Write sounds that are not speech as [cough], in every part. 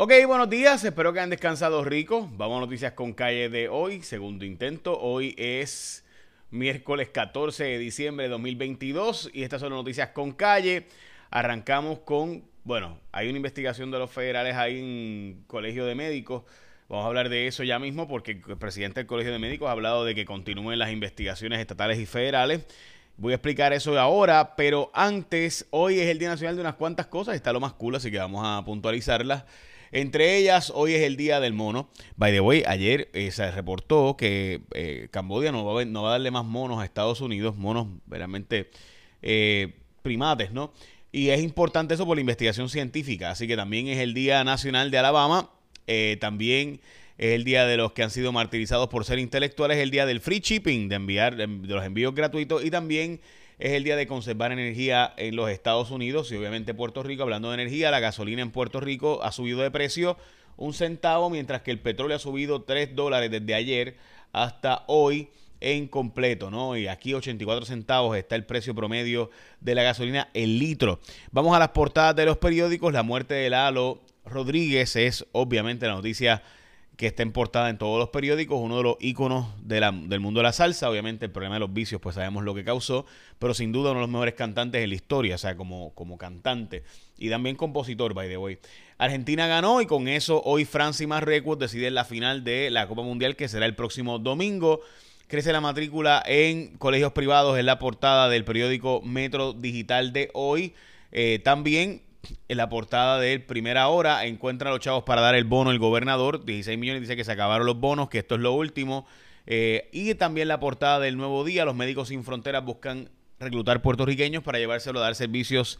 Ok, buenos días, espero que hayan descansado rico. Vamos a noticias con calle de hoy, segundo intento. Hoy es miércoles 14 de diciembre de 2022 y estas son las noticias con calle. Arrancamos con, bueno, hay una investigación de los federales ahí en Colegio de Médicos. Vamos a hablar de eso ya mismo porque el presidente del Colegio de Médicos ha hablado de que continúen las investigaciones estatales y federales. Voy a explicar eso ahora, pero antes, hoy es el Día Nacional de unas cuantas cosas, está lo más cool, así que vamos a puntualizarlas. Entre ellas, hoy es el Día del Mono. By the way, ayer eh, se reportó que eh, Cambodia no va, a, darle más monos a Estados Unidos, monos verdaderamente eh, primates, ¿no? Y es importante eso por la investigación científica. Así que también es el Día Nacional de Alabama. Eh, también es el día de los que han sido martirizados por ser intelectuales, es el día del free shipping, de enviar de los envíos gratuitos y también es el día de conservar energía en los Estados Unidos y obviamente Puerto Rico. Hablando de energía, la gasolina en Puerto Rico ha subido de precio un centavo, mientras que el petróleo ha subido 3 dólares desde ayer hasta hoy en completo, ¿no? Y aquí 84 centavos está el precio promedio de la gasolina el litro. Vamos a las portadas de los periódicos. La muerte de Lalo Rodríguez es obviamente la noticia que está en portada en todos los periódicos, uno de los íconos del mundo de la salsa. Obviamente el problema de los vicios, pues sabemos lo que causó, pero sin duda uno de los mejores cantantes de la historia, o sea, como, como cantante y también compositor, by the way. Argentina ganó y con eso hoy Francia y Marruecos deciden la final de la Copa Mundial que será el próximo domingo. Crece la matrícula en colegios privados en la portada del periódico Metro Digital de hoy. Eh, también en la portada de Primera Hora encuentra a los chavos para dar el bono el gobernador. 16 millones dice que se acabaron los bonos, que esto es lo último. Eh, y también la portada del Nuevo Día. Los médicos sin fronteras buscan reclutar puertorriqueños para llevárselo a dar servicios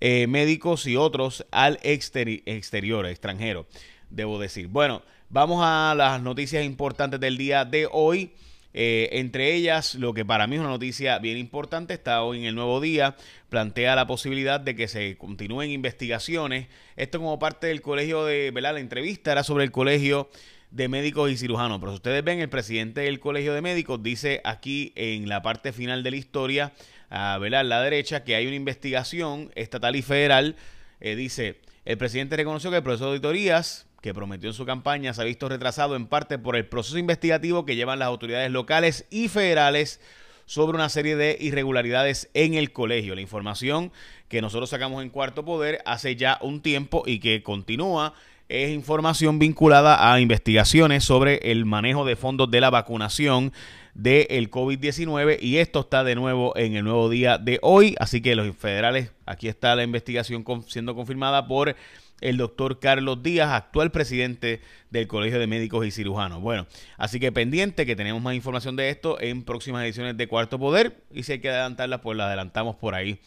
eh, médicos y otros al exteri exterior, extranjero, debo decir. Bueno, vamos a las noticias importantes del día de hoy. Eh, entre ellas, lo que para mí es una noticia bien importante, está hoy en el nuevo día, plantea la posibilidad de que se continúen investigaciones. Esto como parte del colegio de, ¿verdad? La entrevista era sobre el colegio de médicos y cirujanos. Pero si ustedes ven, el presidente del colegio de médicos dice aquí en la parte final de la historia, a ¿verdad? la derecha, que hay una investigación estatal y federal. Eh, dice, el presidente reconoció que el proceso de auditorías que prometió en su campaña se ha visto retrasado en parte por el proceso investigativo que llevan las autoridades locales y federales sobre una serie de irregularidades en el colegio. La información que nosotros sacamos en Cuarto Poder hace ya un tiempo y que continúa es información vinculada a investigaciones sobre el manejo de fondos de la vacunación del COVID-19 y esto está de nuevo en el nuevo día de hoy, así que los federales, aquí está la investigación siendo confirmada por el doctor Carlos Díaz, actual presidente del Colegio de Médicos y Cirujanos. Bueno, así que pendiente que tenemos más información de esto en próximas ediciones de Cuarto Poder y si hay que adelantarla, pues la adelantamos por ahí.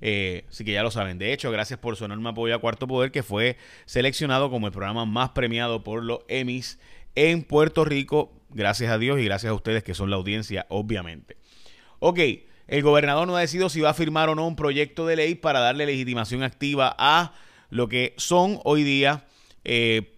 Eh, así que ya lo saben. De hecho, gracias por su enorme apoyo a Cuarto Poder, que fue seleccionado como el programa más premiado por los Emmys en Puerto Rico. Gracias a Dios y gracias a ustedes que son la audiencia, obviamente. Ok, el gobernador no ha decidido si va a firmar o no un proyecto de ley para darle legitimación activa a lo que son hoy día, eh,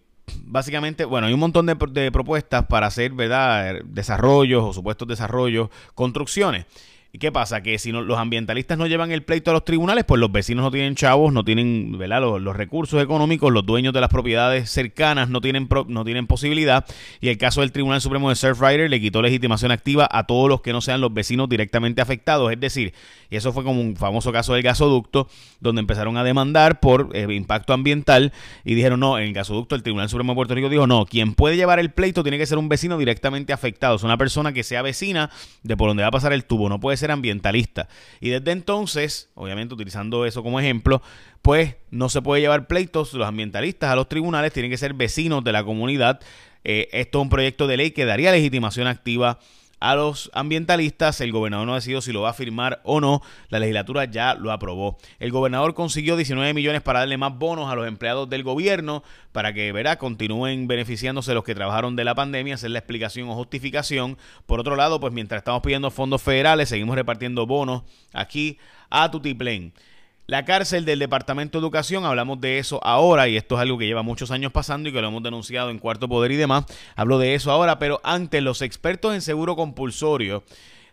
básicamente, bueno, hay un montón de, de, propuestas para hacer, ¿verdad?, desarrollos o supuestos desarrollos, construcciones. ¿Y qué pasa? Que si no, los ambientalistas no llevan el pleito a los tribunales, pues los vecinos no tienen chavos, no tienen ¿verdad? Los, recursos económicos, los dueños de las propiedades cercanas no tienen, pro, no tienen posibilidad. Y el caso del Tribunal Supremo de Surfrider le quitó legitimación activa a todos los que no sean los vecinos directamente afectados. Es decir, y eso fue como un famoso caso del gasoducto, donde empezaron a demandar por eh, impacto ambiental y dijeron, no, en el gasoducto el Tribunal Supremo de Puerto Rico dijo, no, quien puede llevar el pleito tiene que ser un vecino directamente afectado. Es una persona que sea vecina de por donde va a pasar el tubo, no puede ser ambientalista. Y desde entonces, obviamente utilizando eso como ejemplo, pues no se puede llevar pleitos los ambientalistas a los tribunales, tienen que ser vecinos de la comunidad. Eh, esto es un proyecto de ley que daría legitimación activa a los ambientalistas. El gobernador no ha decidido si lo va a firmar o no. La legislatura ya lo aprobó. El gobernador consiguió 19 millones para darle más bonos a los empleados del gobierno para que, verá, continúen beneficiándose los que trabajaron de la pandemia, hacer la explicación o justificación. Por otro lado, pues mientras estamos pidiendo fondos federales, seguimos repartiendo bonos aquí a Tutiplén. La cárcel del Departamento de Educación, hablamos de eso ahora y esto es algo que lleva muchos años pasando y que lo hemos denunciado en Cuarto Poder y demás. Hablo de eso ahora, pero antes los expertos en seguro compulsorio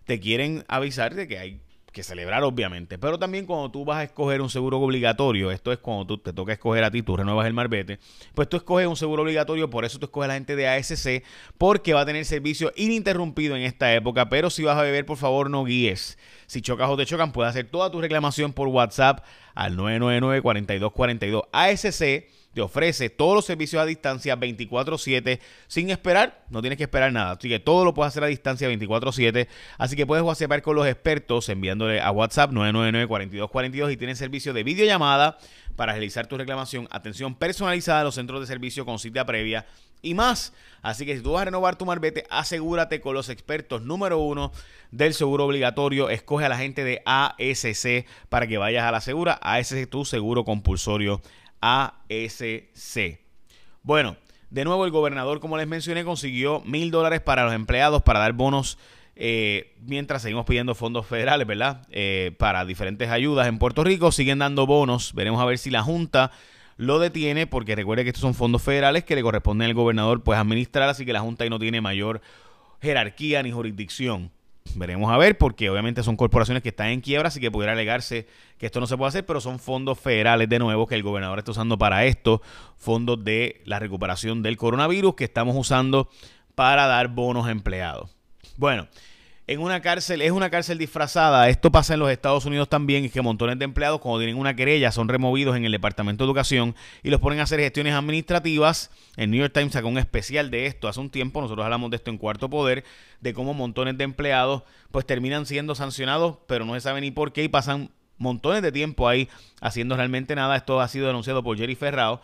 te quieren avisar de que hay que celebrar obviamente, pero también cuando tú vas a escoger un seguro obligatorio, esto es cuando tú te toca escoger a ti, tú renuevas el marbete, pues tú escoges un seguro obligatorio, por eso tú escoges a la gente de ASC, porque va a tener servicio ininterrumpido en esta época, pero si vas a beber, por favor no guíes. Si chocas o te chocan, puedes hacer toda tu reclamación por WhatsApp al 999-4242. ASC te ofrece todos los servicios a distancia 24/7 sin esperar, no tienes que esperar nada, así que todo lo puedes hacer a distancia 24/7, así que puedes WhatsApp con los expertos enviándole a WhatsApp 999-4242 y tienen servicio de videollamada para realizar tu reclamación, atención personalizada a los centros de servicio con cita previa y más. Así que si tú vas a renovar tu marbete, asegúrate con los expertos número uno del seguro obligatorio. Escoge a la gente de ASC para que vayas a la segura. ASC, tu seguro compulsorio ASC. Bueno, de nuevo el gobernador, como les mencioné, consiguió mil dólares para los empleados para dar bonos eh, mientras seguimos pidiendo fondos federales, ¿verdad? Eh, para diferentes ayudas en Puerto Rico, siguen dando bonos. Veremos a ver si la Junta lo detiene, porque recuerde que estos son fondos federales que le corresponden al gobernador pues administrar, así que la Junta ahí no tiene mayor jerarquía ni jurisdicción. Veremos a ver, porque obviamente son corporaciones que están en quiebra, así que pudiera alegarse que esto no se puede hacer, pero son fondos federales de nuevo que el gobernador está usando para esto, fondos de la recuperación del coronavirus que estamos usando para dar bonos a empleados. Bueno, en una cárcel, es una cárcel disfrazada. Esto pasa en los Estados Unidos también, es que montones de empleados, cuando tienen una querella, son removidos en el Departamento de Educación y los ponen a hacer gestiones administrativas. El New York Times sacó un especial de esto hace un tiempo. Nosotros hablamos de esto en Cuarto Poder, de cómo montones de empleados pues terminan siendo sancionados, pero no se sabe ni por qué y pasan montones de tiempo ahí haciendo realmente nada. Esto ha sido denunciado por Jerry Ferrao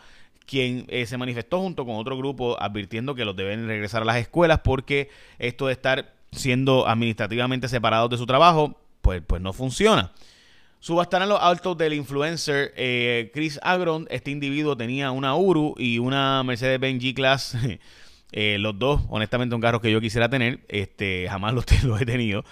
quien eh, se manifestó junto con otro grupo advirtiendo que los deben regresar a las escuelas porque esto de estar siendo administrativamente separados de su trabajo, pues, pues no funciona. Subastarán los autos del influencer eh, Chris Agron. Este individuo tenía una Uru y una Mercedes-Benz G-Class. [laughs] Eh, los dos, honestamente, un carro que yo quisiera tener. Este, jamás los, [laughs] he tenido.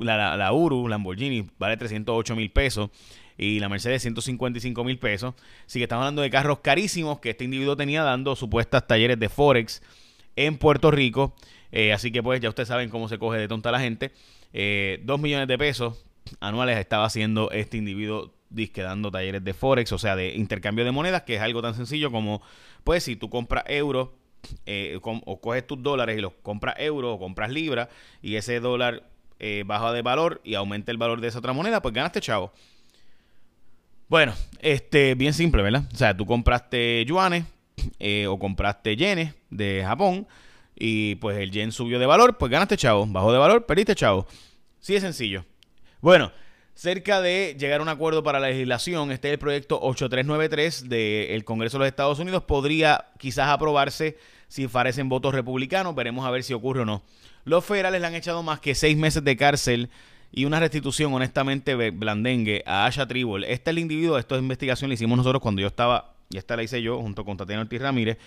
la, la, Uru, Lamborghini, vale 308 mil pesos. Y la Mercedes 155 mil pesos. Así que estamos hablando de carros carísimos que este individuo tenía dando supuestas talleres de Forex en Puerto Rico. Eh, así que pues ya ustedes saben cómo se coge de tonta la gente. Eh, dos millones de pesos anuales estaba haciendo este individuo disque dando talleres de Forex, o sea, de intercambio de monedas, que es algo tan sencillo como, pues si tú compras euros eh, o coges tus dólares y los compras euros o compras libras y ese dólar baja de valor y aumenta el valor de esa otra moneda, pues ganaste chavo. Bueno, este, bien simple, ¿verdad? O sea, tú compraste yuanes o compraste yenes de Japón y pues el yen subió de valor, pues ganaste chavo. Bajó de valor, perdiste chavo. Sí es sencillo. Bueno, cerca de llegar a un acuerdo para la legislación, este es el proyecto 8393 del Congreso de los Estados Unidos. Podría quizás aprobarse si parecen votos republicanos. Veremos a ver si ocurre o no. Los federales le han echado más que seis meses de cárcel y una restitución, honestamente, blandengue a Asha Tribal. Este es el individuo, esto es investigación, la hicimos nosotros cuando yo estaba, y esta la hice yo junto con Tatiana Ortiz Ramírez.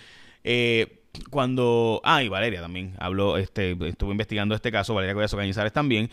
Eh, cuando. Ah, y Valeria también habló, este, estuvo investigando este caso, Valeria Collazo Cañizares también.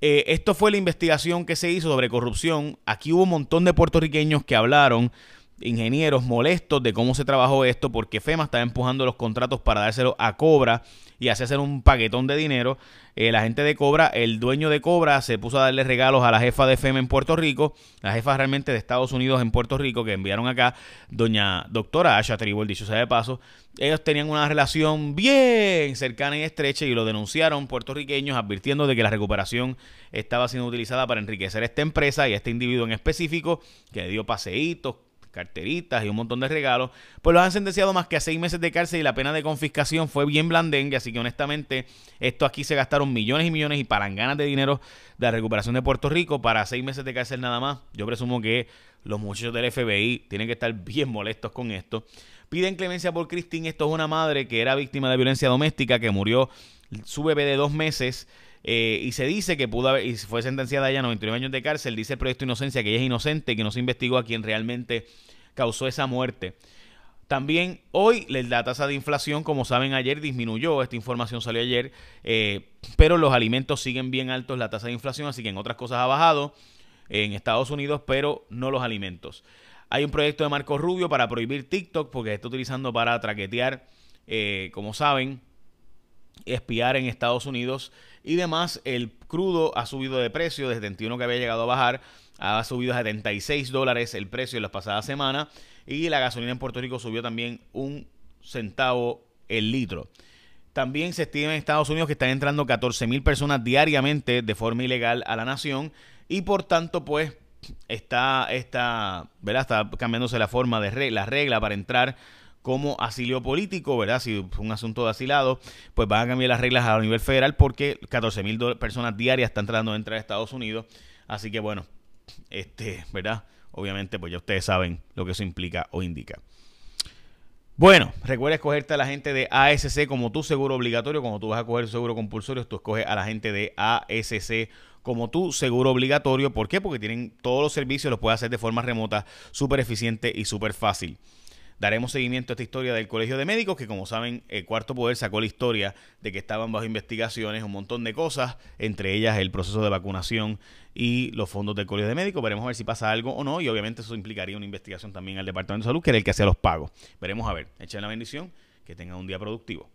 Eh, esto fue la investigación que se hizo sobre corrupción. Aquí hubo un montón de puertorriqueños que hablaron, ingenieros molestos de cómo se trabajó esto, porque FEMA estaba empujando los contratos para dárselo a Cobra y así hacer un paquetón de dinero. Eh, la gente de Cobra, el dueño de Cobra, se puso a darle regalos a la jefa de FEMA en Puerto Rico, la jefa realmente de Estados Unidos en Puerto Rico, que enviaron acá, doña doctora Asha Tribal, dicho sea de paso. Ellos tenían una relación bien cercana y estrecha y lo denunciaron puertorriqueños advirtiendo de que la recuperación estaba siendo utilizada para enriquecer esta empresa y este individuo en específico que dio paseitos, carteritas y un montón de regalos, pues los han sentenciado más que a seis meses de cárcel y la pena de confiscación fue bien blandengue, así que honestamente esto aquí se gastaron millones y millones y palanganas de dinero de la recuperación de Puerto Rico para seis meses de cárcel nada más. Yo presumo que los muchachos del FBI tienen que estar bien molestos con esto. Piden clemencia por Christine, esto es una madre que era víctima de violencia doméstica, que murió su bebé de dos meses. Eh, y se dice que pudo haber, y fue sentenciada ya a 99 años de cárcel, dice el proyecto Inocencia que ella es inocente, que no se investigó a quien realmente causó esa muerte. También hoy la tasa de inflación, como saben, ayer disminuyó, esta información salió ayer, eh, pero los alimentos siguen bien altos, la tasa de inflación, así que en otras cosas ha bajado en Estados Unidos, pero no los alimentos. Hay un proyecto de Marco Rubio para prohibir TikTok porque está utilizando para traquetear, eh, como saben, espiar en Estados Unidos y demás. El crudo ha subido de precio desde 71 que había llegado a bajar, ha subido a 76 dólares el precio en la pasada semana y la gasolina en Puerto Rico subió también un centavo el litro. También se estima en Estados Unidos que están entrando 14 mil personas diariamente de forma ilegal a la nación y por tanto pues está, está, ¿verdad? está cambiándose la forma de la regla para entrar como asilio político, ¿verdad? Si fue un asunto de asilado, pues van a cambiar las reglas a nivel federal porque 14 mil personas diarias están tratando de entrar a Estados Unidos. Así que bueno, este, ¿verdad? Obviamente, pues ya ustedes saben lo que eso implica o indica. Bueno, recuerda escogerte a la gente de ASC como tu seguro obligatorio. Cuando tú vas a coger seguro compulsorio, tú escoges a la gente de ASC como tu seguro obligatorio. ¿Por qué? Porque tienen todos los servicios, los puedes hacer de forma remota, súper eficiente y súper fácil. Daremos seguimiento a esta historia del Colegio de Médicos, que como saben, el Cuarto Poder sacó la historia de que estaban bajo investigaciones, un montón de cosas, entre ellas el proceso de vacunación y los fondos del Colegio de Médicos. Veremos a ver si pasa algo o no, y obviamente eso implicaría una investigación también al Departamento de Salud, que era el que hacía los pagos. Veremos a ver. Echen la bendición, que tengan un día productivo.